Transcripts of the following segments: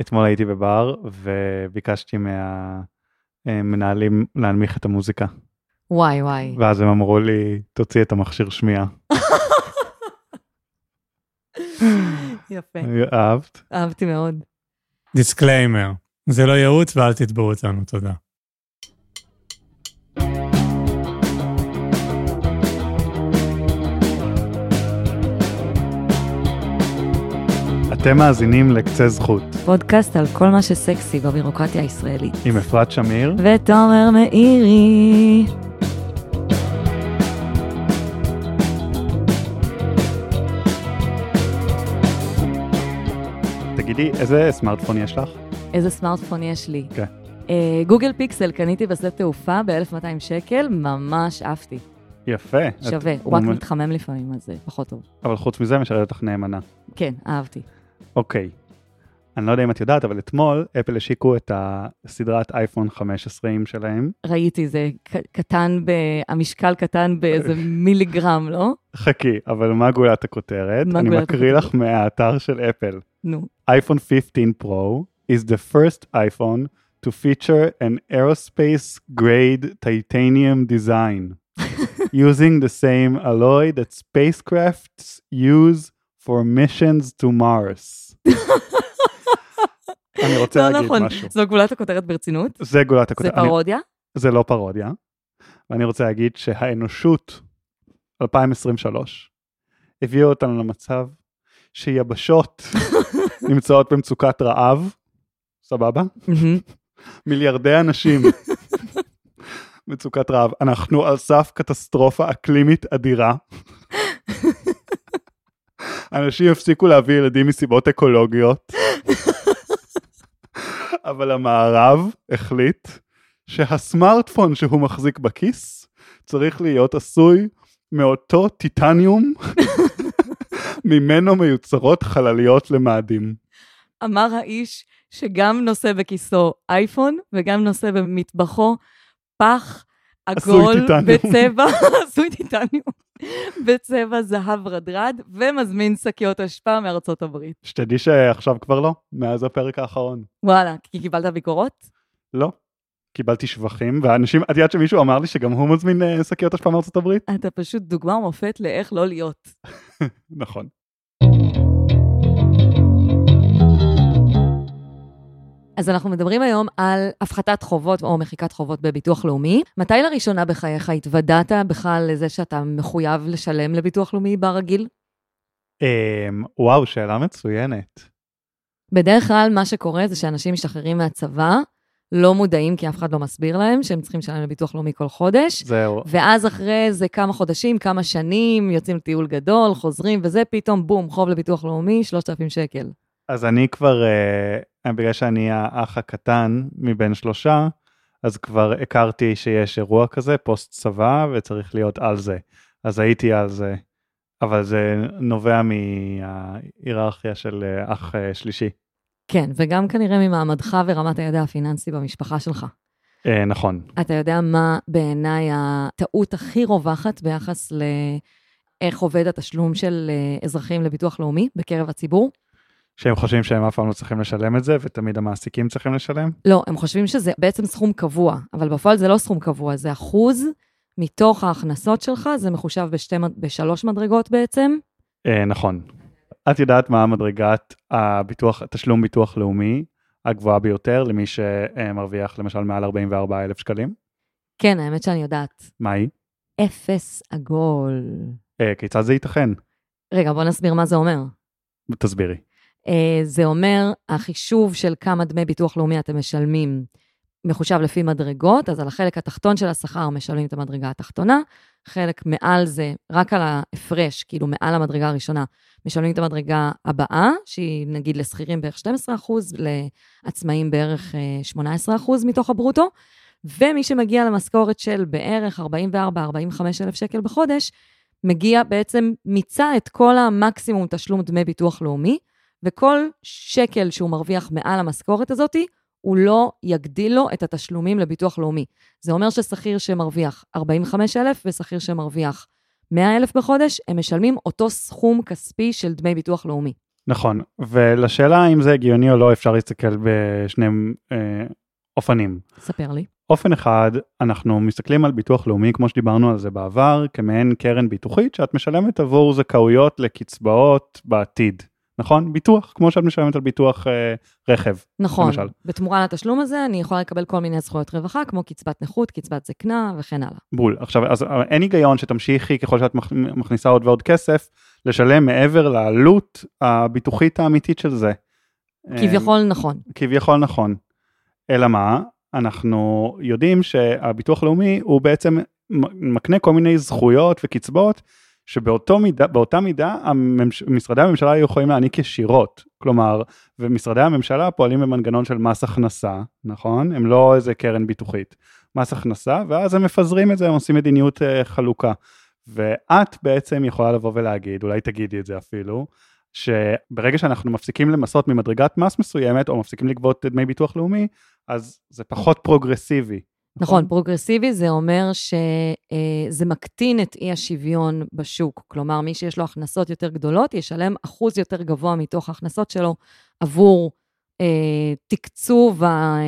אתמול הייתי בבר וביקשתי מהמנהלים להנמיך את המוזיקה. וואי וואי. ואז הם אמרו לי, תוציא את המכשיר שמיעה. יפה, אהבת? אהבתי מאוד. דיסקליימר, זה לא ייעוץ ואל תתבעו אותנו, תודה. אתם מאזינים לקצה זכות, פודקאסט על כל מה שסקסי בבירוקרטיה הישראלית. עם אפרת שמיר. ותומר מאירי. תגידי, איזה סמארטפון יש לך? איזה סמארטפון יש לי. כן. אה, גוגל פיקסל קניתי בשדה תעופה ב-1200 שקל, ממש עפתי. יפה. שווה, את- הוא רק מ- מתחמם לפעמים, אז זה פחות טוב. אבל חוץ מזה משרת אותך נאמנה. כן, אהבתי. אוקיי. אני לא יודע אם את יודעת, אבל אתמול אפל השיקו את הסדרת אייפון 15 שלהם. ראיתי, זה קטן, ב... המשקל קטן באיזה מיליגרם, לא? חכי, אבל מה גולת הכותרת? מה אני גולת מקריא הכותרת? לך מהאתר של אפל. נו. iPhone 15 Pro is the first iPhone to feature an aerospace grade titanium design using the same alloy that spacecrafts use for missions to Mars. אני רוצה לא להגיד נכון, משהו. זו גולת הכותרת ברצינות? זה גולת זה הכותרת. אני- פרודיה? זה לא פרודיה. ואני רוצה להגיד שהאנושות 2023 הביאה אותנו למצב שיבשות נמצאות במצוקת רעב, סבבה? מיליארדי אנשים מצוקת רעב. אנחנו על סף קטסטרופה אקלימית אדירה. אנשים יפסיקו להביא ילדים מסיבות אקולוגיות. אבל המערב החליט שהסמארטפון שהוא מחזיק בכיס צריך להיות עשוי מאותו טיטניום ממנו מיוצרות חלליות למאדים. אמר האיש שגם נושא בכיסו אייפון וגם נושא במטבחו פח עגול. בצבע, עשוי טיטניום, בצבע זהב רדרד, ומזמין שקיות אשפה מארצות הברית. שתדעי שעכשיו כבר לא, מאז הפרק האחרון. וואלה, כי קיבלת ביקורות? לא. קיבלתי שבחים, ואנשים, את יודעת שמישהו אמר לי שגם הוא מזמין אה, שקיות אשפה מארצות הברית? אתה פשוט דוגמה ומופת לאיך לא להיות. נכון. אז אנחנו מדברים היום על הפחתת חובות או מחיקת חובות בביטוח לאומי. מתי לראשונה בחייך התוודעת בכלל לזה שאתה מחויב לשלם לביטוח לאומי ברגיל? אמ, וואו, שאלה מצוינת. בדרך כלל מה שקורה זה שאנשים משתחררים מהצבא, לא מודעים כי אף אחד לא מסביר להם שהם צריכים לשלם לביטוח לאומי כל חודש, זהו. ואז אחרי זה כמה חודשים, כמה שנים, יוצאים לטיול גדול, חוזרים, וזה פתאום בום, חוב לביטוח לאומי, 3,000 שקל. אז אני כבר, אה, בגלל שאני האח הקטן מבין שלושה, אז כבר הכרתי שיש אירוע כזה, פוסט צבא, וצריך להיות על זה. אז הייתי על זה, אבל זה נובע מההיררכיה של אה, אח אה, שלישי. כן, וגם כנראה ממעמדך ורמת הידע הפיננסי במשפחה שלך. אה, נכון. אתה יודע מה בעיניי הטעות הכי רווחת ביחס לאיך עובד התשלום של אה, אזרחים לביטוח לאומי בקרב הציבור? שהם חושבים שהם אף פעם לא צריכים לשלם את זה, ותמיד המעסיקים צריכים לשלם? לא, הם חושבים שזה בעצם סכום קבוע, אבל בפועל זה לא סכום קבוע, זה אחוז מתוך ההכנסות שלך, זה מחושב בשתי, בשלוש מדרגות בעצם. אה, נכון. את יודעת מה מדרגת הביטוח, תשלום ביטוח לאומי הגבוהה ביותר למי שמרוויח למשל מעל 44 אלף שקלים? כן, האמת שאני יודעת. מה היא? אפס עגול. אה, כיצד זה ייתכן? רגע, בוא נסביר מה זה אומר. תסבירי. אה, זה אומר, החישוב של כמה דמי ביטוח לאומי אתם משלמים מחושב לפי מדרגות, אז על החלק התחתון של השכר משלמים את המדרגה התחתונה, חלק מעל זה, רק על ההפרש, כאילו מעל המדרגה הראשונה, משלמים את המדרגה הבאה, שהיא נגיד לשכירים בערך 12 אחוז, לעצמאים בערך אה, 18 אחוז מתוך הברוטו, ומי שמגיע למשכורת של בערך 44-45 אלף שקל בחודש, מגיע בעצם, מיצה את כל המקסימום תשלום דמי ביטוח לאומי, וכל שקל שהוא מרוויח מעל המשכורת הזאת, הוא לא יגדיל לו את התשלומים לביטוח לאומי. זה אומר ששכיר שמרוויח 45,000 ושכיר שמרוויח 100,000 בחודש, הם משלמים אותו סכום כספי של דמי ביטוח לאומי. נכון, ולשאלה אם זה הגיוני או לא אפשר להסתכל בשני אה, אופנים. ספר לי. אופן אחד, אנחנו מסתכלים על ביטוח לאומי, כמו שדיברנו על זה בעבר, כמעין קרן ביטוחית שאת משלמת עבור זכאויות לקצבאות בעתיד. נכון? ביטוח, כמו שאת משלמת על ביטוח אה, רכב. נכון, למשל. בתמורה לתשלום הזה אני יכולה לקבל כל מיני זכויות רווחה, כמו קצבת נכות, קצבת זקנה וכן הלאה. בול. עכשיו, אז אה, אין היגיון שתמשיכי ככל שאת מכ- מכניסה עוד ועוד כסף, לשלם מעבר לעלות הביטוחית האמיתית של זה. אה, כביכול נכון. כביכול נכון. אלא מה? אנחנו יודעים שהביטוח הלאומי הוא בעצם מקנה כל מיני זכויות וקצבאות שבאותו מידה, מידה הממש, משרדי הממשלה היו יכולים להעניק ישירות. כלומר, ומשרדי הממשלה פועלים במנגנון של מס הכנסה, נכון? הם לא איזה קרן ביטוחית. מס הכנסה, ואז הם מפזרים את זה, הם עושים מדיניות uh, חלוקה. ואת בעצם יכולה לבוא ולהגיד, אולי תגידי את זה אפילו, שברגע שאנחנו מפסיקים למסות ממדרגת מס מסוימת, או מפסיקים לגבות דמי ביטוח לאומי, אז זה פחות פרוגרסיבי. נכון, פרוגרסיבי זה אומר שזה מקטין את אי השוויון בשוק. כלומר, מי שיש לו הכנסות יותר גדולות, ישלם אחוז יותר גבוה מתוך ההכנסות שלו עבור אה, תקצוב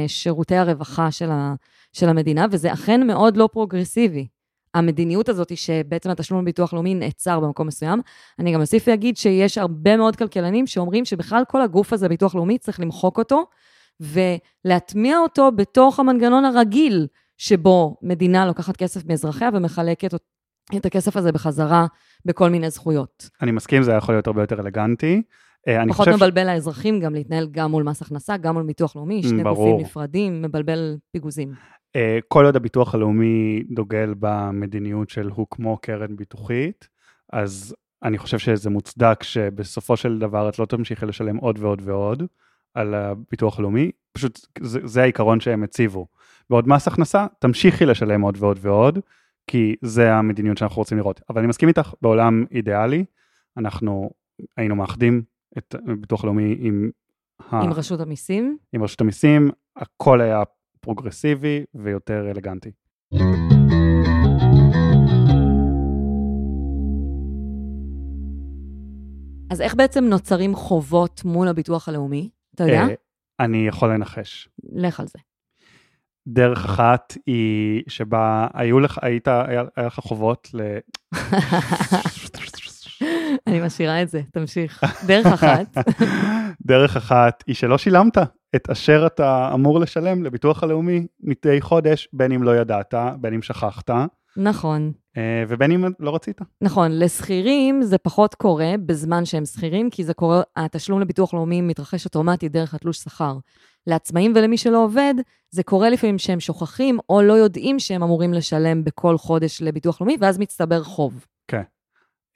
שירותי הרווחה של, ה, של המדינה, וזה אכן מאוד לא פרוגרסיבי. המדיניות הזאת היא שבעצם התשלום לביטוח לאומי נעצר במקום מסוים. אני גם אוסיף ואגיד שיש הרבה מאוד כלכלנים שאומרים שבכלל כל הגוף הזה, ביטוח לאומי, צריך למחוק אותו, ולהטמיע אותו בתוך המנגנון הרגיל, שבו מדינה לוקחת כסף מאזרחיה ומחלקת את הכסף הזה בחזרה בכל מיני זכויות. אני מסכים, זה יכול להיות הרבה יותר אלגנטי. אה, פחות חושב ש- מבלבל לאזרחים גם להתנהל גם מול מס הכנסה, גם מול ביטוח לאומי, שני ברור. גופים נפרדים, מבלבל פיגוזים. אה, כל עוד הביטוח הלאומי דוגל במדיניות של הוא כמו קרן ביטוחית, אז אני חושב שזה מוצדק שבסופו של דבר את לא תמשיכי לשלם עוד ועוד ועוד על הביטוח הלאומי, פשוט זה, זה העיקרון שהם הציבו. בעוד מס הכנסה, תמשיכי לשלם עוד ועוד ועוד, כי זה המדיניות שאנחנו רוצים לראות. אבל אני מסכים איתך, בעולם אידיאלי, אנחנו היינו מאחדים את הביטוח הלאומי עם, ה- עם רשות המיסים. עם רשות המיסים, הכל היה פרוגרסיבי ויותר אלגנטי. אז איך בעצם נוצרים חובות מול הביטוח הלאומי? אתה יודע? אה, אני יכול לנחש. לך על זה. דרך אחת היא שבה היו לך, היית, היה, היה לך חובות ל... אני משאירה את זה, תמשיך. דרך אחת, דרך אחת היא שלא שילמת את אשר אתה אמור לשלם לביטוח הלאומי מדי חודש, בין אם לא ידעת, בין אם שכחת, נכון. אה, ובין אם לא רצית. נכון, לשכירים זה פחות קורה בזמן שהם שכירים, כי זה קורה, התשלום לביטוח לאומי מתרחש אוטומטית דרך התלוש שכר. לעצמאים ולמי שלא עובד, זה קורה לפעמים שהם שוכחים או לא יודעים שהם אמורים לשלם בכל חודש לביטוח לאומי, ואז מצטבר חוב.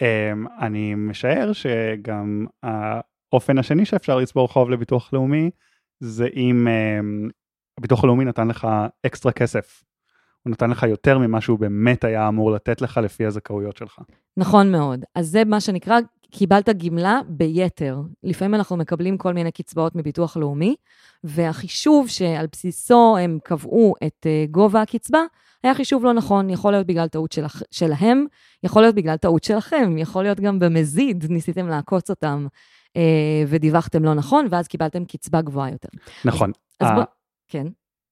אמ, אני משער שגם האופן השני שאפשר לצבור חוב לביטוח לאומי, זה אם אמ, הביטוח הלאומי נתן לך אקסטרה כסף. הוא נתן לך יותר ממה שהוא באמת היה אמור לתת לך לפי הזכאויות שלך. נכון מאוד. אז זה מה שנקרא, קיבלת גמלה ביתר. לפעמים אנחנו מקבלים כל מיני קצבאות מביטוח לאומי, והחישוב שעל בסיסו הם קבעו את uh, גובה הקצבה, היה חישוב לא נכון, יכול להיות בגלל טעות שלכ... שלהם, יכול להיות בגלל טעות שלכם, יכול להיות גם במזיד, ניסיתם לעקוץ אותם uh, ודיווחתם לא נכון, ואז קיבלתם קצבה גבוהה יותר. נכון. אז אה, בוא... כן.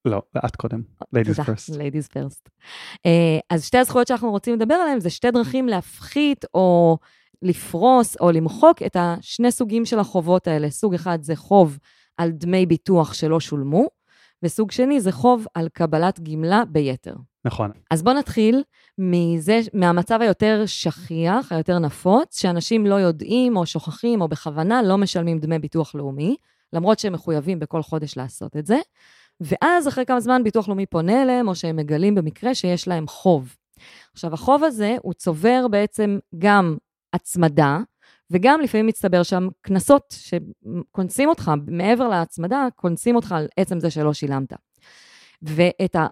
לא, את קודם. ladies first. ladies first. Uh, אז שתי הזכויות שאנחנו רוצים לדבר עליהן זה שתי דרכים להפחית או לפרוס או למחוק את השני סוגים של החובות האלה. סוג אחד זה חוב על דמי ביטוח שלא שולמו, וסוג שני זה חוב על קבלת גמלה ביתר. נכון. אז בואו נתחיל מזה, מהמצב היותר שכיח, היותר נפוץ, שאנשים לא יודעים או שוכחים או בכוונה לא משלמים דמי ביטוח לאומי, למרות שהם מחויבים בכל חודש לעשות את זה. ואז אחרי כמה זמן ביטוח לאומי פונה אליהם, או שהם מגלים במקרה שיש להם חוב. עכשיו, החוב הזה, הוא צובר בעצם גם הצמדה, וגם לפעמים מצטבר שם קנסות שקונסים אותך, מעבר להצמדה, קונסים אותך על עצם זה שלא שילמת. ואת ה,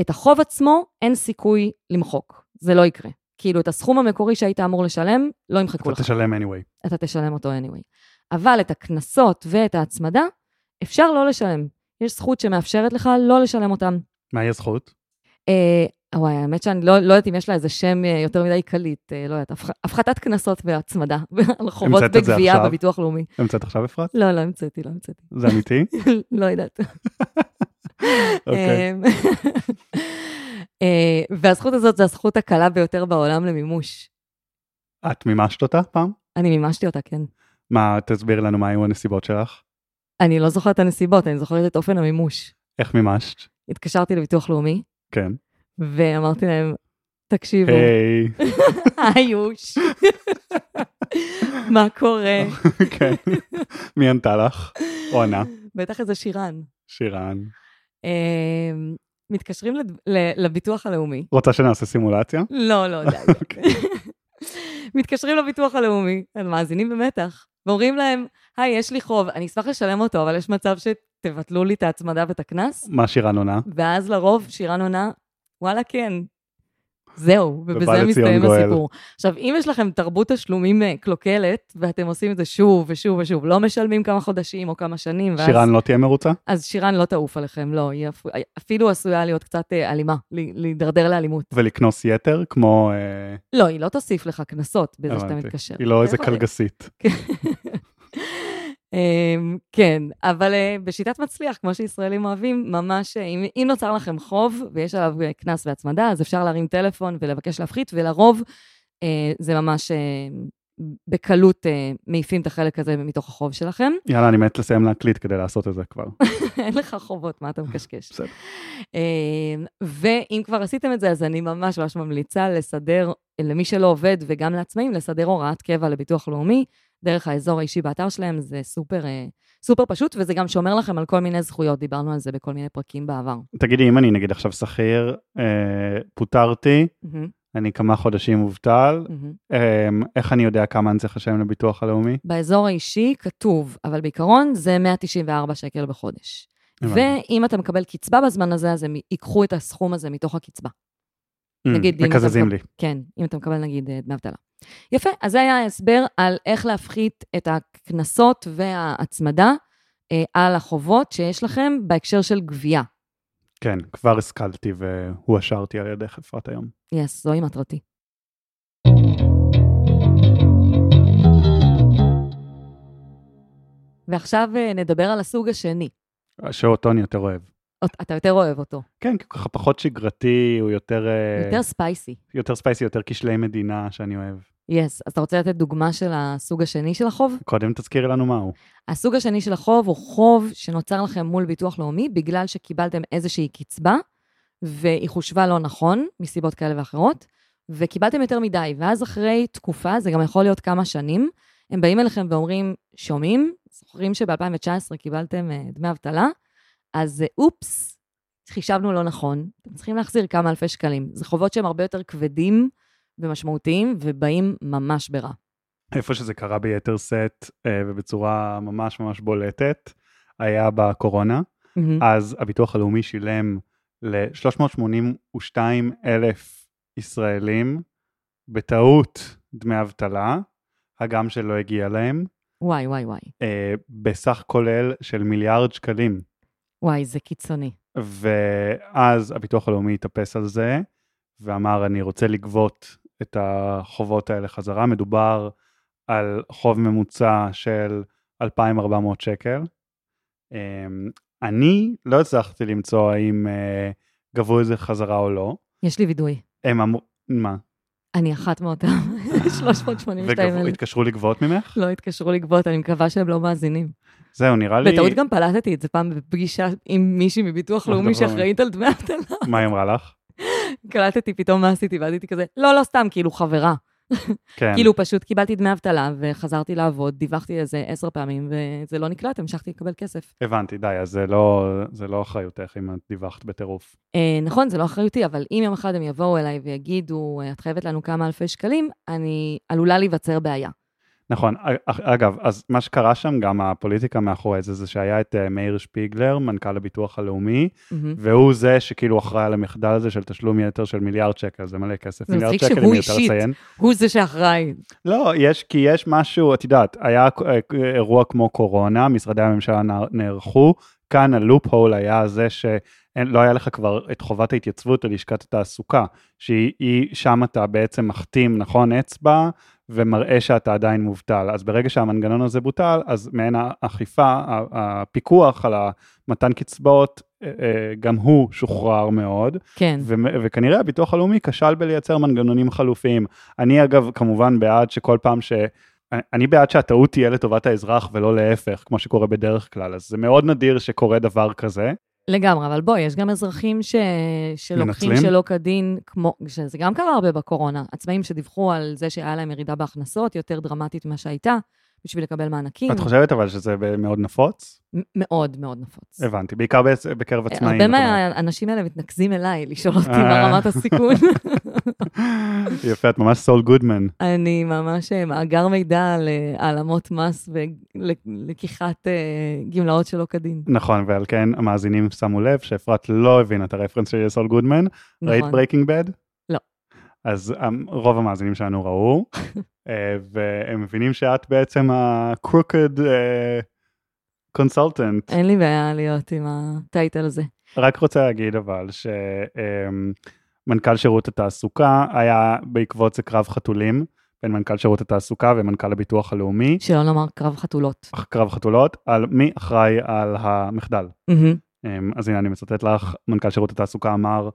את החוב עצמו אין סיכוי למחוק, זה לא יקרה. כאילו, את הסכום המקורי שהיית אמור לשלם, לא ימחקו אתה לך. תשלם anyway. אתה תשלם אותו anyway. אבל את הקנסות ואת ההצמדה, אפשר לא לשלם. יש זכות שמאפשרת לך לא לשלם אותם. מהי הזכות? Uh, וואי, האמת שאני לא, לא יודעת אם יש לה איזה שם אה, יותר מדי קליט, אה, לא יודעת, הפח, הפחתת קנסות והצמדה על חובות בגבייה? בביטוח לאומי. המצאת עכשיו אפרת? לא, לא המצאתי, לא המצאתי. זה אמיתי? לא יודעת. אוקיי. אמ, אה, והזכות הזאת זו הזכות הקלה ביותר בעולם למימוש. את מימשת אותה פעם? אני מימשתי אותה, כן. מה, תסביר לנו מה היו הנסיבות שלך. אני לא זוכרת את הנסיבות, אני זוכרת את אופן המימוש. איך מימשת? התקשרתי לביטוח לאומי, כן. ואמרתי להם, תקשיבו, היי, היוש, מה קורה? כן. מי ענתה לך? או ענה? בטח איזה שירן. שירן. אמ, מתקשרים לביטוח הלאומי. רוצה שנעשה סימולציה? לא, לא, די. אוקיי. מתקשרים לביטוח הלאומי, הם מאזינים במתח, ואומרים להם, היי, יש לי חוב, אני אשמח לשלם אותו, אבל יש מצב שתבטלו לי את ההצמדה ואת הקנס? מה שירן עונה? ואז לרוב שירן עונה, וואלה, כן. זהו, ובזה מסתיים גואל. הסיפור. עכשיו, אם יש לכם תרבות תשלומים אה, קלוקלת, ואתם עושים את זה שוב ושוב ושוב, לא משלמים כמה חודשים או כמה שנים, ואז... שירן לא תהיה מרוצה? אז שירן לא תעוף עליכם, לא, היא אפ- אפילו עשויה להיות קצת אה, אלימה, להידרדר לאלימות. ולקנוס יתר, כמו... אה, לא, היא לא תוסיף לך קנסות בזה שאתה. מתקשר. היא לא איזה קלגסית. אמ, כן, אבל אה, בשיטת מצליח, כמו שישראלים אוהבים, ממש, אה, אם, אם נוצר לכם חוב ויש עליו אה, קנס והצמדה, אז אפשר להרים טלפון ולבקש להפחית, ולרוב זה ממש בקלות מעיפים את החלק הזה מתוך החוב שלכם. יאללה, אני מת לסיים להקליט כדי לעשות את זה כבר. אין לך חובות, מה אתה מקשקש? בסדר. אמ, ואם כבר עשיתם את זה, אז אני ממש ממש ממליצה לסדר, למי שלא עובד וגם לעצמאים, לסדר הוראת קבע לביטוח לאומי, דרך האזור האישי באתר שלהם, זה סופר, אה, סופר פשוט, וזה גם שומר לכם על כל מיני זכויות, דיברנו על זה בכל מיני פרקים בעבר. תגידי, אם אני נגיד עכשיו שכיר, אה, פוטרתי, מהמם, אני כמה חודשים מובטל. אה, איך אני יודע כמה אני צריך לשלם לביטוח הלאומי? באזור האישי כתוב, אבל בעיקרון זה 194 שקל בחודש. ואם אתה מקבל קצבה בזמן הזה, אז הם ייקחו את הסכום הזה מתוך הקצבה. Mm, נגיד, אם אתה מקזזים לי. כן, אם אתה מקבל נגיד אה, דמי אבטלה. יפה, אז זה היה ההסבר על איך להפחית את הקנסות וההצמדה אה, על החובות שיש לכם בהקשר של גבייה. כן, כבר השכלתי והואשרתי על ידך אפרת היום. יס, זוהי מטרתי. ועכשיו אה, נדבר על הסוג השני. שאותו אני יותר אוהב. אתה יותר אוהב אותו, כן, כי הוא ככה פחות שגרתי, הוא יותר... אה, יותר ספייסי. יותר ספייסי, יותר כשלי מדינה שאני אוהב. יס, אז אתה רוצה לתת דוגמה של הסוג השני של החוב? קודם תזכירי לנו מהו. הסוג השני של החוב הוא חוב שנוצר לכם מול ביטוח לאומי בגלל שקיבלתם איזושהי קצבה, והיא חושבה לא נכון, מסיבות כאלה ואחרות, וקיבלתם יותר מדי, ואז אחרי תקופה, זה גם יכול להיות כמה שנים, הם באים אליכם ואומרים, שומעים? זוכרים שב-2019 קיבלתם אה, דמי אבטלה? אז אופס, חישבנו לא נכון, אתם צריכים להחזיר כמה אלפי שקלים. זה חובות שהם הרבה יותר כבדים ומשמעותיים, ובאים ממש ברע. איפה שזה קרה ביתר שאת אה, ובצורה ממש ממש בולטת, היה בקורונה. מהמם. אז הביטוח הלאומי שילם ל-382 אלף ישראלים בטעות דמי אבטלה, הגם שלא הגיע להם, וואי, וואי, וואי. אה, בסך כולל של מיליארד שקלים. וואי, זה קיצוני. ואז הביטוח הלאומי התאפס על זה, ואמר, אני רוצה לגבות את החובות האלה חזרה. מדובר על חוב ממוצע של 2,400 שקל. אמ, אני לא הצלחתי למצוא האם אה, גבו את זה חזרה או לא. יש לי וידוי. הם אמרו, מה? אני אחת מאותם 382 וגבו, אלף. התקשרו לגבות ממך? לא התקשרו לגבות, אני מקווה שהם לא מאזינים. זהו, נראה לי... בטעות גם פלטתי את זה פעם בפגישה עם מישהי מביטוח לאומי נכון. שאחראית על דמי אבטלה. מה היא אמרה לך? קלטתי פתאום מה עשיתי, ואז הייתי כזה, לא, לא סתם, כאילו חברה. כן. כאילו פשוט קיבלתי דמי אבטלה וחזרתי לעבוד, דיווחתי איזה עשר פעמים, וזה לא נקלט, המשכתי לקבל כסף. הבנתי, די, אז זה לא, זה לא אחריותך אם את דיווחת בטירוף. אה, נכון, זה לא אחריותי, אבל אם יום אחד הם יבואו אליי ויגידו, "אה, את חייבת לנו כמה אלפי שקלים, אני עלולה להיווצר בעיה. נכון, אגב, אז מה שקרה שם, גם הפוליטיקה מאחורי זה, זה שהיה את אה, מאיר שפיגלר, מנכ"ל הביטוח הלאומי, מהמם. והוא זה שכאילו אחראי על המחדל הזה של תשלום יתר של מיליארד שקל, זה מלא כסף, מיליארד שקל, אם יותר. לציין. הוא זה שאחראי. לא, יש, כי יש משהו, את יודעת, היה אה, אירוע כמו קורונה, משרדי הממשלה נע- נערכו, כאן הלופ הול היה זה שלא היה לך כבר את חובת ההתייצבות ללשכת התעסוקה, שהיא, היא- שם אתה בעצם מחתים, נכון, אצבע, ומראה שאתה עדיין מובטל. אז ברגע שהמנגנון הזה בוטל, אז מעין האכיפה, הפיקוח על המתן קצבאות, אה, אה, גם הוא שוחרר מאוד. כן. ו- וכנראה הביטוח הלאומי כשל בלייצר מנגנונים חלופיים. אני אגב כמובן בעד שכל פעם ש... אני בעד שהטעות תהיה לטובת האזרח ולא להפך, כמו שקורה בדרך כלל, אז זה מאוד נדיר שקורה דבר כזה. לגמרי, אבל בואי, יש גם אזרחים ש... שלוקחים מנצלים? שלא כדין, כמו, שזה גם קרה הרבה בקורונה, עצמאים שדיווחו על זה שהיה להם ירידה בהכנסות יותר דרמטית ממה שהייתה, בשביל לקבל מענקים. את חושבת אבל שזה מאוד נפוץ? מאוד מאוד נפוץ. הבנתי, בעיקר בקרב עצמאים. הרבה. מהאנשים האלה מתנקזים אליי, לשאול אותי אה. מה רמת הסיכון. יפה, את ממש סול גודמן. אני ממש אה, מאגר מידע על אה, העלמות מס ולקיחת אה, גמלאות שלא כדין. נכון, ועל כן המאזינים שמו לב שאפרת לא הבינה את הרפרנס של סול גודמן. ראית נכון. ברייקינג בד? לא. אז um, רוב המאזינים שלנו ראו, אה, והם מבינים שאת בעצם ה-crooked consultant. אין לי בעיה להיות עם ה-title הזה. רק רוצה להגיד אבל שמנכ"ל שירות התעסוקה היה בעקבות זה קרב חתולים בין מנכ"ל שירות התעסוקה ומנכ"ל הביטוח הלאומי, שלא לומר קרב חתולות. קרב חתולות, על מי אחראי על המחדל. אמ, אז הנה אני מצטט לך, מנכ"ל שירות התעסוקה אמר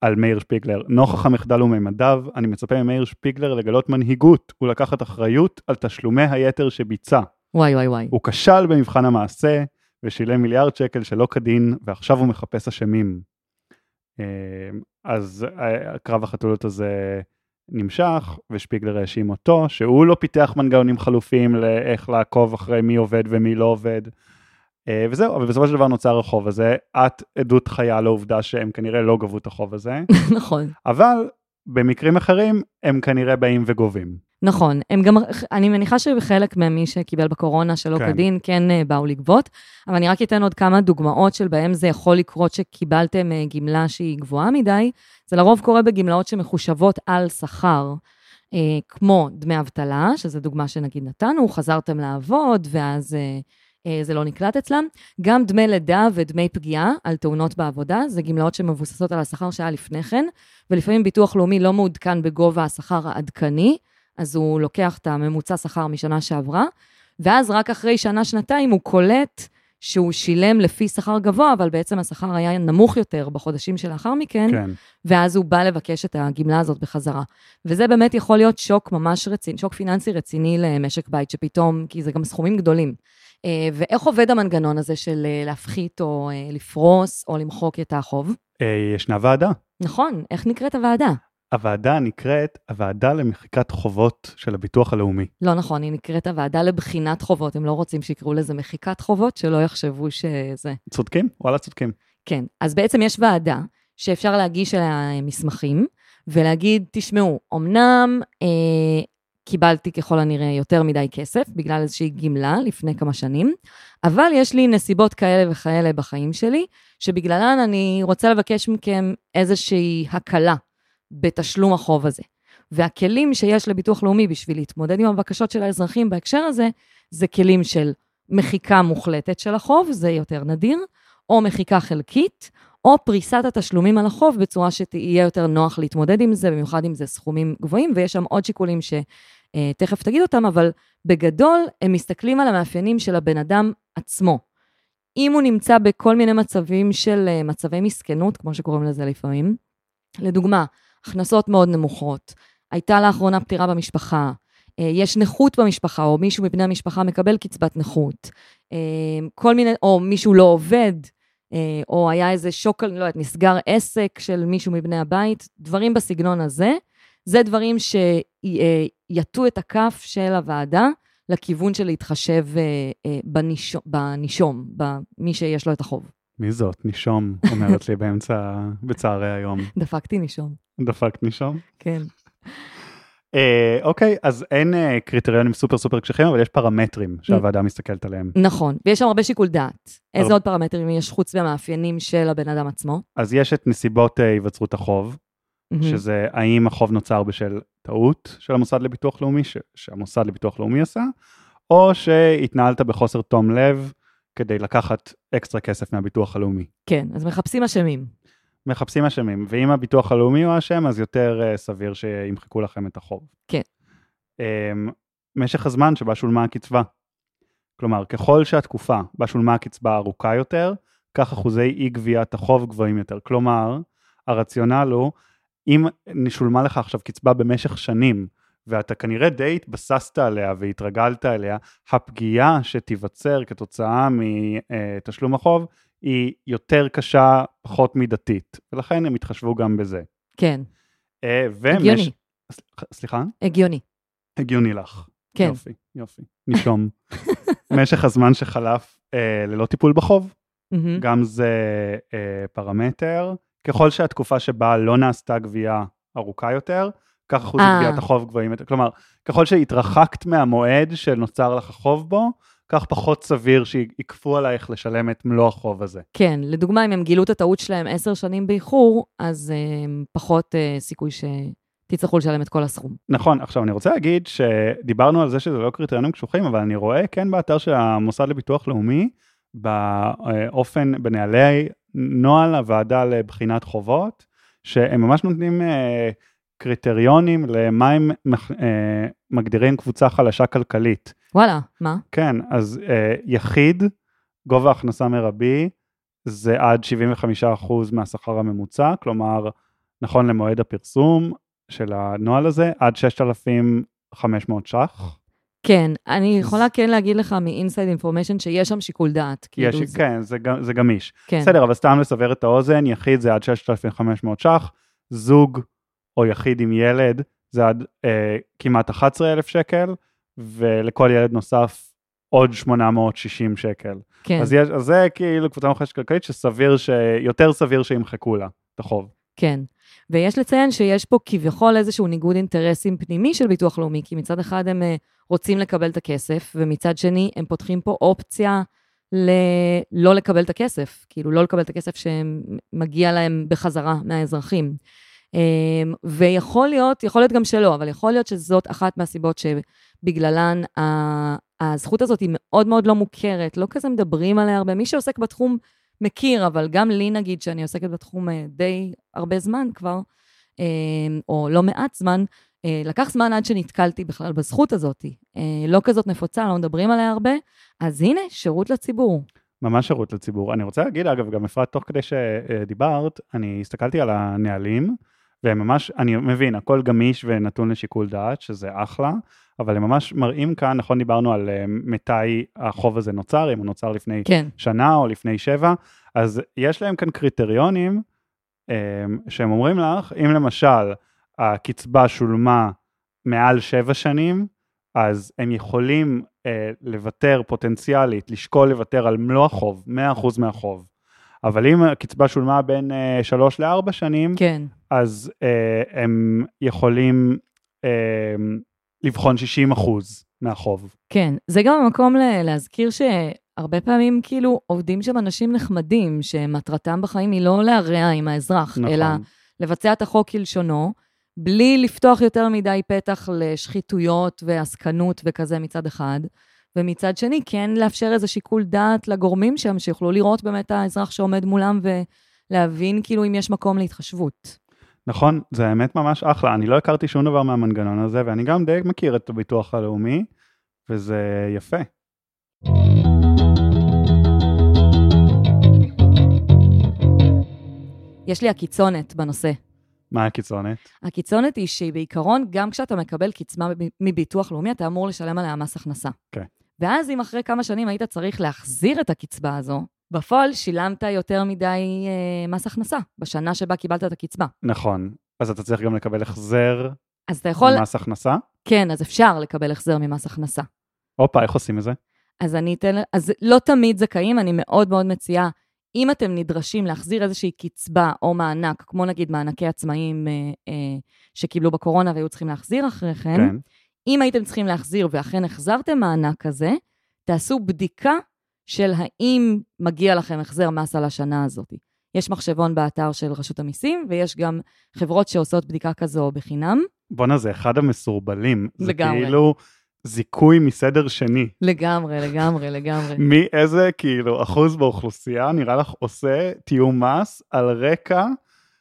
על מאיר שפיגלר, נוכח המחדל וממדיו, אני מצפה ממאיר שפיגלר לגלות מנהיגות ולקחת אחריות על תשלומי היתר שביצע. וואי וואי וואי. הוא כשל במבחן המעשה ושילם מיליארד שקל שלא כדין ועכשיו הוא מחפש אשמים. אז אה, קרב החתולות הזה נמשך ושפיגלר האשים אותו שהוא לא פיתח מנגנונים חלופיים לאיך לעקוב אחרי מי עובד ומי לא עובד. אה, וזהו, אבל בסופו של דבר נוצר החוב הזה, את עדות חיה לעובדה שהם כנראה לא גבו את החוב הזה, נכון. אבל במקרים אחרים הם כנראה באים וגובים. נכון, הם גם, אני מניחה שבחלק ממי שקיבל בקורונה שלא כן. כן. כדין, כן אה, באו לגבות, אבל אני רק אתן עוד כמה דוגמאות של בהם זה יכול לקרות שקיבלתם אה, גמלה שהיא גבוהה מדי. זה לרוב קורה בגמלאות שמחושבות על שכר, אה, כמו דמי אבטלה, שזו דוגמה שנגיד נתנו, חזרתם לעבוד, ואז אה, אה, זה לא נקלט אצלם. גם דמי לידה ודמי פגיעה על תאונות בעבודה, זה גמלאות שמבוססות על השכר שהיה לפני כן, ולפעמים ביטוח לאומי לא מעודכן בגובה השכר העדכני, אז הוא לוקח את הממוצע שכר משנה שעברה, ואז רק אחרי שנה-שנתיים הוא קולט שהוא שילם לפי שכר גבוה, אבל בעצם השכר היה נמוך יותר בחודשים שלאחר מכן, כן. ואז הוא בא לבקש את הגמלה הזאת בחזרה. וזה באמת יכול להיות שוק ממש רציני, שוק פיננסי רציני למשק בית, שפתאום, כי זה גם סכומים גדולים. אה, ואיך עובד המנגנון הזה של אה, להפחית או אה, לפרוס או למחוק את החוב? ישנה ועדה. נכון, איך נקראת הוועדה? הוועדה נקראת הוועדה למחיקת חובות של הביטוח הלאומי. לא נכון, היא נקראת הוועדה לבחינת חובות. הם לא רוצים שיקראו לזה מחיקת חובות, שלא יחשבו שזה... צודקים? וואלה צודקים. כן, אז בעצם יש ועדה שאפשר להגיש אליה מסמכים, ולהגיד, תשמעו, אמנם אה, קיבלתי ככל הנראה יותר מדי כסף, בגלל איזושהי גמלה לפני כמה שנים, אבל יש לי נסיבות כאלה וכאלה בחיים שלי, שבגללן אני רוצה לבקש מכם איזושהי הקלה בתשלום החוב הזה. והכלים שיש לביטוח לאומי בשביל להתמודד עם הבקשות של האזרחים בהקשר הזה, זה כלים של מחיקה מוחלטת של החוב, זה יותר נדיר, או מחיקה חלקית, או פריסת התשלומים על החוב בצורה שתהיה יותר נוח להתמודד עם זה, במיוחד אם זה סכומים גבוהים, ויש שם עוד שיקולים שתכף תגיד אותם, אבל בגדול הם מסתכלים על המאפיינים של הבן אדם עצמו. אם הוא נמצא בכל מיני מצבים של אה, מצבי מסכנות, כמו שקוראים לזה לפעמים, לדוגמה, הכנסות מאוד נמוכות, הייתה לאחרונה פטירה במשפחה, אה, יש נכות במשפחה, או מישהו מבני המשפחה מקבל קצבת נכות, אה, כל מיני, או מישהו לא עובד, אה, או היה איזה שוק, לא יודעת, נסגר עסק של מישהו מבני הבית, דברים בסגנון הזה, זה דברים שיטו את הכף של הוועדה לכיוון של להתחשב בנישום, במי שיש לו את החוב. מי זאת? נישום, אומרת לי באמצע, בצהרי היום. דפקתי נישום, דפקת נישום? כן. אה, אוקיי, אז אין אה, קריטריונים סופר סופר קשיחים, אבל יש פרמטרים שהוועדה מסתכלת עליהם. נכון, ויש שם הרבה שיקול דעת. איזה עוד פרמטרים יש חוץ מהמאפיינים של הבן אדם עצמו? אז יש את נסיבות אה, היווצרות החוב. שזה האם החוב נוצר בשל טעות של המוסד לביטוח לאומי, ש- שהמוסד לביטוח לאומי עשה, או שהתנהלת בחוסר תום לב כדי לקחת אקסטרה כסף מהביטוח הלאומי. כן, אז מחפשים אשמים. מחפשים אשמים, ואם הביטוח הלאומי הוא האשם, אז יותר uh, סביר שימחקו לכם את החוב. כן. Um, משך הזמן שבה שולמה הקצבה. כלומר, ככל שהתקופה בה שולמה הקצבה ארוכה יותר, כך אחוזי אי גביית החוב גבוהים יותר. כלומר, הרציונל הוא, אם שולמה לך עכשיו קצבה במשך שנים, ואתה כנראה די התבססת עליה והתרגלת אליה, הפגיעה שתיווצר כתוצאה מתשלום החוב היא יותר קשה, פחות מידתית, ולכן הם התחשבו גם בזה. כן, אה, ומש- הגיוני. סליחה-? הגיוני. הגיוני לך. כן. יופי, יופי. נישום. משך הזמן שחלף אה, ללא טיפול בחוב, מהמם. גם זה אה, פרמטר. ככל שהתקופה שבה לא נעשתה גבייה ארוכה יותר, כך אחוזי אה. גביית החוב גבוהים יותר. כלומר, ככל שהתרחקת מהמועד שנוצר לך חוב בו, כך פחות סביר שיקפו עלייך לשלם את מלוא החוב הזה. כן, לדוגמה, אם הם גילו את הטעות שלהם עשר שנים באיחור, אז אה, פחות אה, סיכוי שתצטרכו לשלם את כל הסכום. נכון, עכשיו אני רוצה להגיד שדיברנו על זה שזה לא קריטריונים קשוחים, אבל אני רואה כן באתר של המוסד לביטוח לאומי, באופן, בנהלי נוהל הוועדה לבחינת חובות, שהם ממש נותנים אה, קריטריונים למה הם אה, מגדירים קבוצה חלשה כלכלית. וואלה, מה? כן, אז אה, יחיד, גובה הכנסה מרבי, זה עד 75% מהשכר הממוצע, כלומר, נכון למועד הפרסום של הנוהל הזה, עד 6,500 ש"ח. כן, אני יכולה כן להגיד לך מ-inside information שיש שם שיקול דעת. יש, כאילו, זה- כן, זה, זה גמיש. כן. בסדר, אבל סתם לסבר את האוזן, יחיד זה עד 6,500 ש"ח, זוג או יחיד עם ילד זה עד אה, כמעט 11,000 שקל, ולכל ילד נוסף עוד 860 שקל. כן, אז, יש, אז זה כאילו קבוצה מוחלשת כלכלית שסביר, ש... יותר סביר שימחקו לה את החוב. כן. ויש לציין שיש פה כביכול איזשהו ניגוד אינטרסים פנימי של ביטוח לאומי, כי מצד אחד הם אה, רוצים לקבל את הכסף, ומצד שני הם פותחים פה אופציה ל... לא לקבל את הכסף, כאילו לא לקבל את הכסף שמגיע להם בחזרה מהאזרחים. אמ, ויכול להיות, יכול להיות גם שלא, אבל יכול להיות שזאת אחת מהסיבות שבגללן הזכות הזאת היא מאוד מאוד לא מוכרת, לא כזה מדברים עליה הרבה. מי שעוסק בתחום מכיר, אבל גם לי נגיד, שאני עוסקת בתחום אה, די הרבה זמן כבר, אה, או לא מעט זמן, אה, לקח זמן עד שנתקלתי בכלל בזכות הזאת. אה, לא כזאת נפוצה, לא מדברים עליה הרבה, אז הנה, שירות לציבור. ממש שירות לציבור. אני רוצה להגיד, אגב, גם אפרת, תוך כדי שדיברת, אני הסתכלתי על הנהלים, והם ממש, אני מבין, הכל גמיש ונתון לשיקול דעת, שזה אחלה, אבל הם ממש מראים כאן, נכון, דיברנו על אה, מתי החוב הזה נוצר, אם הוא נוצר לפני כן, שנה או לפני שבע, אז יש להם כאן קריטריונים אה, שהם אומרים לך, אם למשל הקצבה שולמה מעל שבע שנים, אז הם יכולים אה, לוותר פוטנציאלית, לשקול לוותר על מלוא החוב, 100% מהחוב. אבל אם הקצבה שולמה בין אה, שלוש לארבע שנים, כן, אז אה, הם יכולים אה, לבחון 60% מהחוב. כן. זה גם המקום להזכיר שהרבה פעמים כאילו עובדים שם אנשים נחמדים, שמטרתם בחיים היא לא להרע עם האזרח, נכון. אלא לבצע את החוק כלשונו, בלי לפתוח יותר מדי פתח לשחיתויות ועסקנות וכזה מצד אחד, ומצד שני, כן לאפשר איזה שיקול דעת לגורמים שם, שיוכלו לראות באמת את האזרח שעומד מולם ולהבין כאילו אם יש מקום להתחשבות. נכון, זה האמת ממש אחלה, אני לא הכרתי שום דבר מהמנגנון הזה, ואני גם די מכיר את הביטוח הלאומי, וזה יפה. יש לי הקיצונת בנושא. מה הקיצונת? הקיצונת היא שהיא בעיקרון, גם כשאתה מקבל קצבה מב- מביטוח לאומי, אתה אמור לשלם עליה מס הכנסה. כן. ואז אם אחרי כמה שנים היית צריך להחזיר את הקצבה הזו, בפועל שילמת יותר מדי אה, מס הכנסה בשנה שבה קיבלת את הקצבה. נכון, אז אתה צריך גם לקבל החזר אז אתה יכול, על מס הכנסה? כן, אז אפשר לקבל החזר ממס הכנסה. הופה, איך עושים את זה? אז אני אתן, אז לא תמיד זכאים, אני מאוד מאוד מציעה, אם אתם נדרשים להחזיר איזושהי קצבה או מענק, כמו נגיד מענקי עצמאים אה, אה, שקיבלו בקורונה והיו צריכים להחזיר אחרי כן, כן. אם הייתם צריכים להחזיר ואכן החזרתם מענק כזה, תעשו בדיקה של האם מגיע לכם החזר מס על השנה הזאת. יש מחשבון באתר של רשות המיסים, ויש גם חברות שעושות בדיקה כזו בחינם. בואנה, זה אחד המסורבלים. לגמרי. זה כאילו זיכוי מסדר שני. לגמרי, לגמרי, לגמרי. מאיזה כאילו אחוז באוכלוסייה נראה לך עושה תיאום מס על רקע,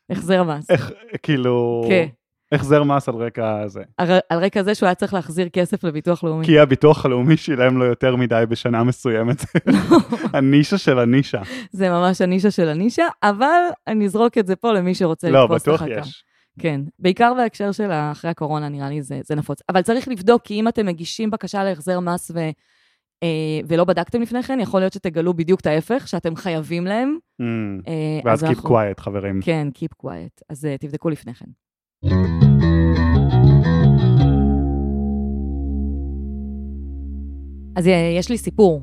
החזר מס. איך, כאילו, כן. החזר מס על רקע זה. על, רקע זה שהוא היה צריך להחזיר כסף לביטוח לאומי. כי הביטוח הלאומי שילם לו יותר מדי בשנה מסוימת. הנישה של הנישה. זה ממש הנישה של הנישה, אבל אני אזרוק את זה פה למי שרוצה לא, לתפוס בטוח אחר כך. יש. כן, בעיקר בהקשר של אחרי הקורונה, נראה לי זה, זה נפוץ. אבל צריך לבדוק, כי אם אתם מגישים בקשה להחזר מס ו, אה, ולא בדקתם לפני כן, יכול להיות שתגלו בדיוק את ההפך, שאתם חייבים להם. Mm, אה, ואז אז keep אנחנו- quiet, חברים. כן, keep quiet. אז אה, תבדקו לפני כן. אז אה, יש לי סיפור,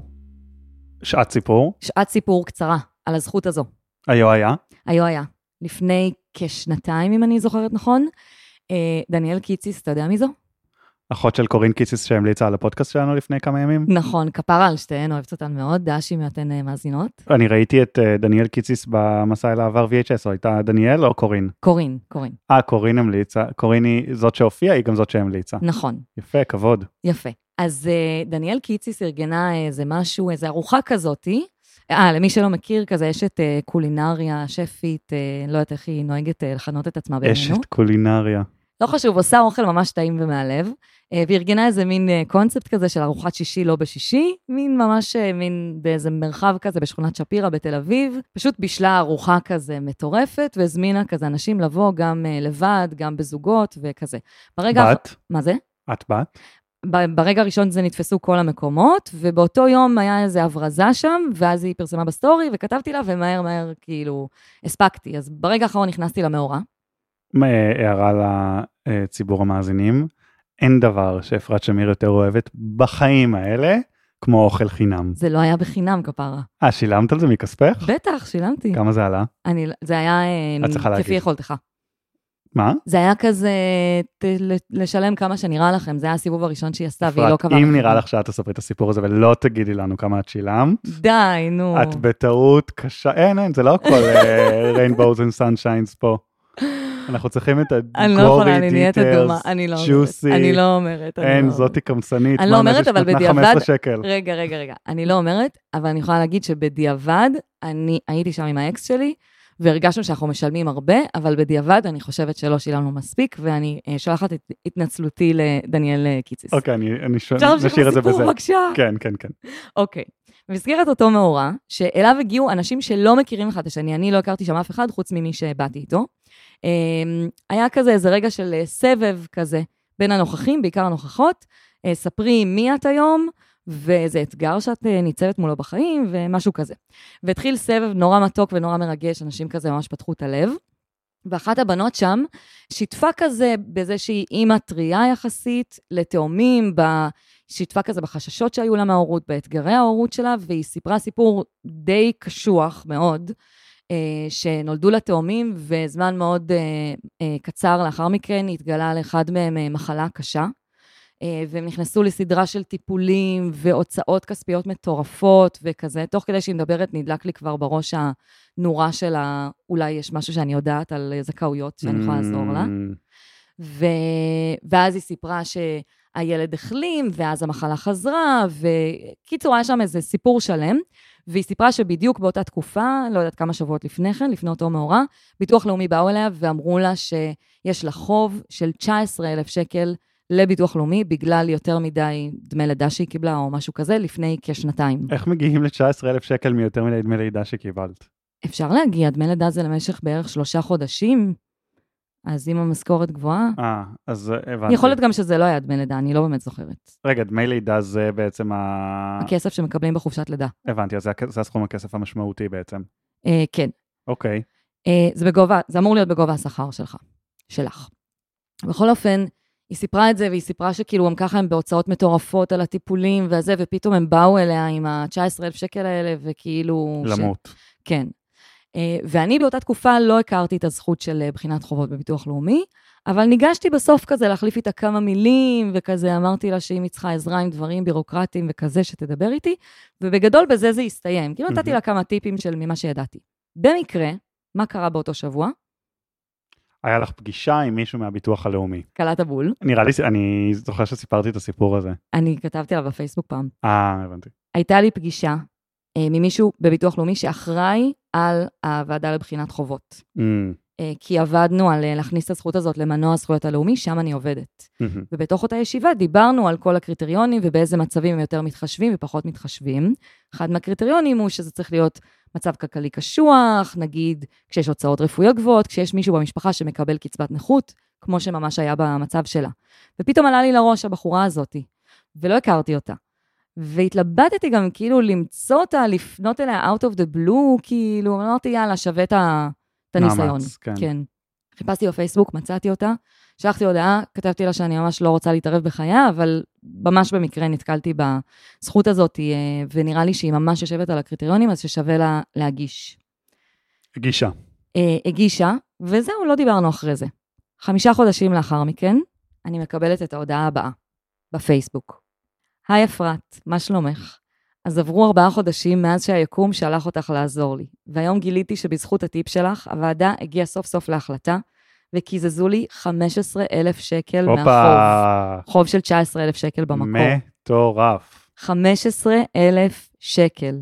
שעת סיפור. שעת סיפור קצרה על הזכות הזו. היו היה. היו היה. לפני כשנתיים, אם אני זוכרת נכון, אה, דניאל קיציס, אתה יודע מי זו? אחות של קורין קיציס שהמליצה על הפודקאסט שלנו לפני כמה ימים. נכון, כפרה על שתיהן, אוהבת אותן מאוד, דשי מאתן אה, מאזינות. אני ראיתי את אה, דניאל קיציס במסע אל העבר VHS, או הייתה דניאל או קורין? קורין, קורין, אה, קורין המליצה. קורין היא זאת שהופיעה, היא גם זאת שהמליצה. נכון, יפה, כבוד. יפה. אז אה, דניאל קיציס ארגנה איזה משהו, איזה ארוחה כזאתי. אה, למי שלא מכיר, כזה אה, קולינריה, שפית, לא יודעת איך היא נוהגת לכנות את עצמה בינינו. אשת קולינריה. לא חשוב, עושה אוכל ממש טעים ומהלב, אה, וארגנה איזה מין אה, קונספט כזה של ארוחת שישי לא בשישי, מין ממש, אה, מין באיזה מרחב כזה בשכונת שפירא בתל אביב. פשוט בישלה ארוחה כזה מטורפת, והזמינה כזה אנשים לבוא גם אה, לבד, גם בזוגות וכזה. ברגע... בת? מה זה? את בת? ברגע הראשון זה נתפסו כל המקומות, ובאותו יום היה איזה הברזה שם, ואז היא פרסמה בסטורי, וכתבתי לה, ומהר מהר כאילו הספקתי. אז ברגע האחרון נכנסתי למאורע. אה, הערה לציבור המאזינים, אין דבר שאפרת שמיר יותר אוהבת בחיים האלה, כמו אוכל חינם. זה לא היה בחינם, כפרה. אה, שילמת על זה מכספך? בטח, שילמתי. כמה זה עלה? אני, זה היה אה, את צריכה כפי להגיד. יכולתך. מה? זה היה כזה, ת, לשלם כמה שנראה לכם, זה היה הסיבוב הראשון שהיא עשתה, והיא לא קבעה. אם. נראה לך שאת תספרי את הסיפור הזה ולא תגידי לנו כמה את שילמת, די, נו. את בטעות קשה, אין, אין, זה לא הכל ריינבואוז and sunshines פה. אנחנו צריכים את אני לא יכולה, אני נהיית אדומה, אני לא אומרת. אני לא אומרת. אין, לא זאתי קמצנית, אני לא אומרת, אבל בדיעבד- 15 שקל. רגע, רגע, רגע. אני לא אומרת, אבל אני יכולה להגיד שבדיעבד, אני הייתי שם עם האקס שלי, והרגשנו שאנחנו משלמים הרבה, אבל בדיעבד אני חושבת שלא שילמנו מספיק, ואני אה, שולחת את התנצלותי לדניאל אה, קיציס. אוקיי, אני אני ש- אפשר להמשיך נשאיר את זה בזה. לסיפור, בבקשה? כן, כן, כן. אוקיי. במסגרת אותו מאורע, שאליו הגיעו אנשים שלא מכירים אחד את השני, אני לא הכרתי שם אף אחד חוץ ממי שבאתי איתו. אמ, היה כזה איזה רגע של אה, סבב כזה בין הנוכחים, בעיקר הנוכחות. אה, ספרי מי את היום, ואיזה אתגר שאת אה, ניצבת מולו בחיים, ומשהו כזה. והתחיל סבב נורא מתוק ונורא מרגש, אנשים כזה ממש פתחו את הלב. ואחת הבנות שם שיתפה כזה בזה שהיא אימא טריה יחסית לתאומים. שיתפה כזה בחששות שהיו לה מההורות, באתגרי ההורות שלה, והיא סיפרה סיפור די קשוח מאוד, אה, שנולדו לה תאומים, וזמן מאוד אה, אה, קצר לאחר מכן התגלה לאחד מהם אה, מחלה קשה. אה, והם נכנסו לסדרה של טיפולים והוצאות כספיות מטורפות וכזה. תוך כדי שהיא מדברת, נדלק לי כבר בראש הנורה של ה... אולי יש משהו שאני יודעת על זכאויות שאני יכולה לעזור לה. Mm, ו... ואז היא סיפרה שהילד החלים, ואז המחלה חזרה, וקיצור, היה שם איזה סיפור שלם. והיא סיפרה שבדיוק באותה תקופה, לא יודעת כמה שבועות לפני כן, לפני אותו מאורע, ביטוח לאומי באו אליה ואמרו לה שיש לה חוב של 19,000 שקל לביטוח לאומי, בגלל יותר מדי דמי לידה שהיא קיבלה, או משהו כזה, לפני כשנתיים. איך מגיעים ל-19,000 שקל מיותר מדי דמי לידה שקיבלת? אפשר להגיע, דמי לידה זה למשך בערך שלושה חודשים, אז אם המשכורת גבוהה, אה, אז אה, הבנתי. יכול להיות גם שזה לא היה דמי לידה, אני לא באמת זוכרת. רגע, דמי לידה זה בעצם ה... הכסף שמקבלים בחופשת לידה. הבנתי, אז זה זה הסכום הכסף המשמעותי בעצם. אה, כן, אוקיי. אה, זה בגובה, זה אמור להיות בגובה השכר שלך, שלך. בכל אופן, היא סיפרה את זה, והיא סיפרה שכאילו גם ככה הם בהוצאות מטורפות על הטיפולים וזה, ופתאום הם באו אליה עם ה-19,000 שקל האלה, וכאילו... ש- למות. כן. אה, ואני באותה תקופה לא הכרתי את הזכות של אה, בחינת חובות בביטוח לאומי, אבל ניגשתי בסוף כזה להחליף איתה כמה מילים, וכזה אמרתי לה שאם היא צריכה עזרה עם דברים בירוקרטיים וכזה, שתדבר איתי, ובגדול בזה זה הסתיים. כאילו נתתי. לה כמה טיפים של ממה שידעתי. במקרה, מה קרה באותו שבוע? היה לך פגישה עם מישהו מהביטוח הלאומי. קלעת בול. נראה לי, אני זוכר שסיפרתי את הסיפור הזה. אני כתבתי עליו בפייסבוק פעם. אה, הבנתי. הייתה לי פגישה ממישהו בביטוח לאומי שאחראי על הוועדה לבחינת חובות. Mm, אה, כי עבדנו על אה, להכניס את הזכות הזאת למנוע הזכויות הלאומי, שם אני עובדת. מהמם. ובתוך אותה ישיבה דיברנו על כל הקריטריונים ובאיזה מצבים הם יותר מתחשבים ופחות מתחשבים. אחד מהקריטריונים הוא שזה צריך להיות מצב כלכלי קשוח, נגיד כשיש הוצאות רפואיות גבוהות, כשיש מישהו במשפחה שמקבל קצבת נכות, כמו שממש היה במצב שלה. ופתאום עלה לי לראש הבחורה הזאתי, ולא הכרתי אותה. והתלבטתי גם כאילו למצוא אותה, לפנות אליה out of the blue, כאילו, אמרתי, יאללה, שווה את הניסיון. מאמץ, כן. כן. חיפשתי בפייסבוק, מצאתי אותה, שלחתי הודעה, כתבתי לה שאני ממש לא רוצה להתערב בחייה, אבל ממש במקרה נתקלתי בזכות הזאת, אה, ונראה לי שהיא ממש יושבת על הקריטריונים, אז ששווה לה להגיש. גישה. אה, הגישה, וזהו, לא דיברנו אחרי זה. חמישה חודשים לאחר מכן, אני מקבלת את ההודעה הבאה, בפייסבוק. היי אפרת, מה שלומך? אז עברו ארבעה חודשים מאז שהיקום שלח אותך לעזור לי, והיום גיליתי שבזכות הטיפ שלך, הוועדה הגיעה סוף סוף להחלטה, וקיזזו לי 15,000 שקל מהחוב. הופה, חוב של 19,000 שקל במקור. מטורף. 15,000 שקל.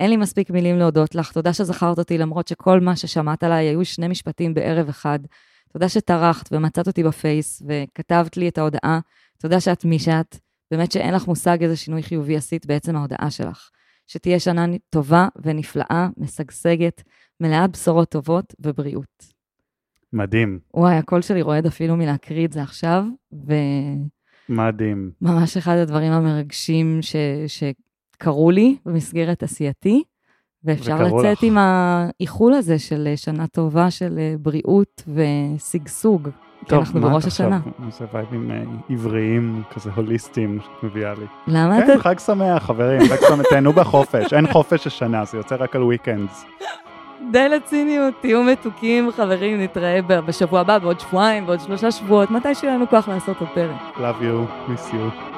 אין לי מספיק מילים להודות לך, תודה שזכרת אותי למרות שכל מה ששמעת עליי היו שני משפטים בערב אחד. תודה שטרחת ומצאת אותי בפייס וכתבת לי את ההודעה. תודה שאת מי שאת. באמת שאין לך מושג איזה שינוי חיובי עשית בעצם ההודעה שלך. שתהיה שנה טובה ונפלאה, משגשגת, מלאת בשורות טובות ובריאות. מדהים, וואי, הקול שלי רועד אפילו מלהקריא את זה עכשיו, מדהים. וממש אחד הדברים המרגשים ש... שקרו לי במסגרת עשייתי, ואפשר לצאת לך. עם האיחול הזה של שנה טובה של אה, בריאות ושגשוג. כי אנחנו מה בראש את עכשיו? השנה. איזה וייבים אה, עבריים, כזה הוליסטיים שאת מביאה לי. למה כן, אתה... חג שמח, חברים, חג שמח, תהנו בחופש, אין חופש השנה, זה יוצא רק על weekends. די לציניות, תהיו מתוקים, חברים, נתראה בשבוע הבא, בעוד שבועיים, בעוד שלושה שבועות, מתי שיהיה לנו כוח לעשות עוד פרק. Love you, miss you.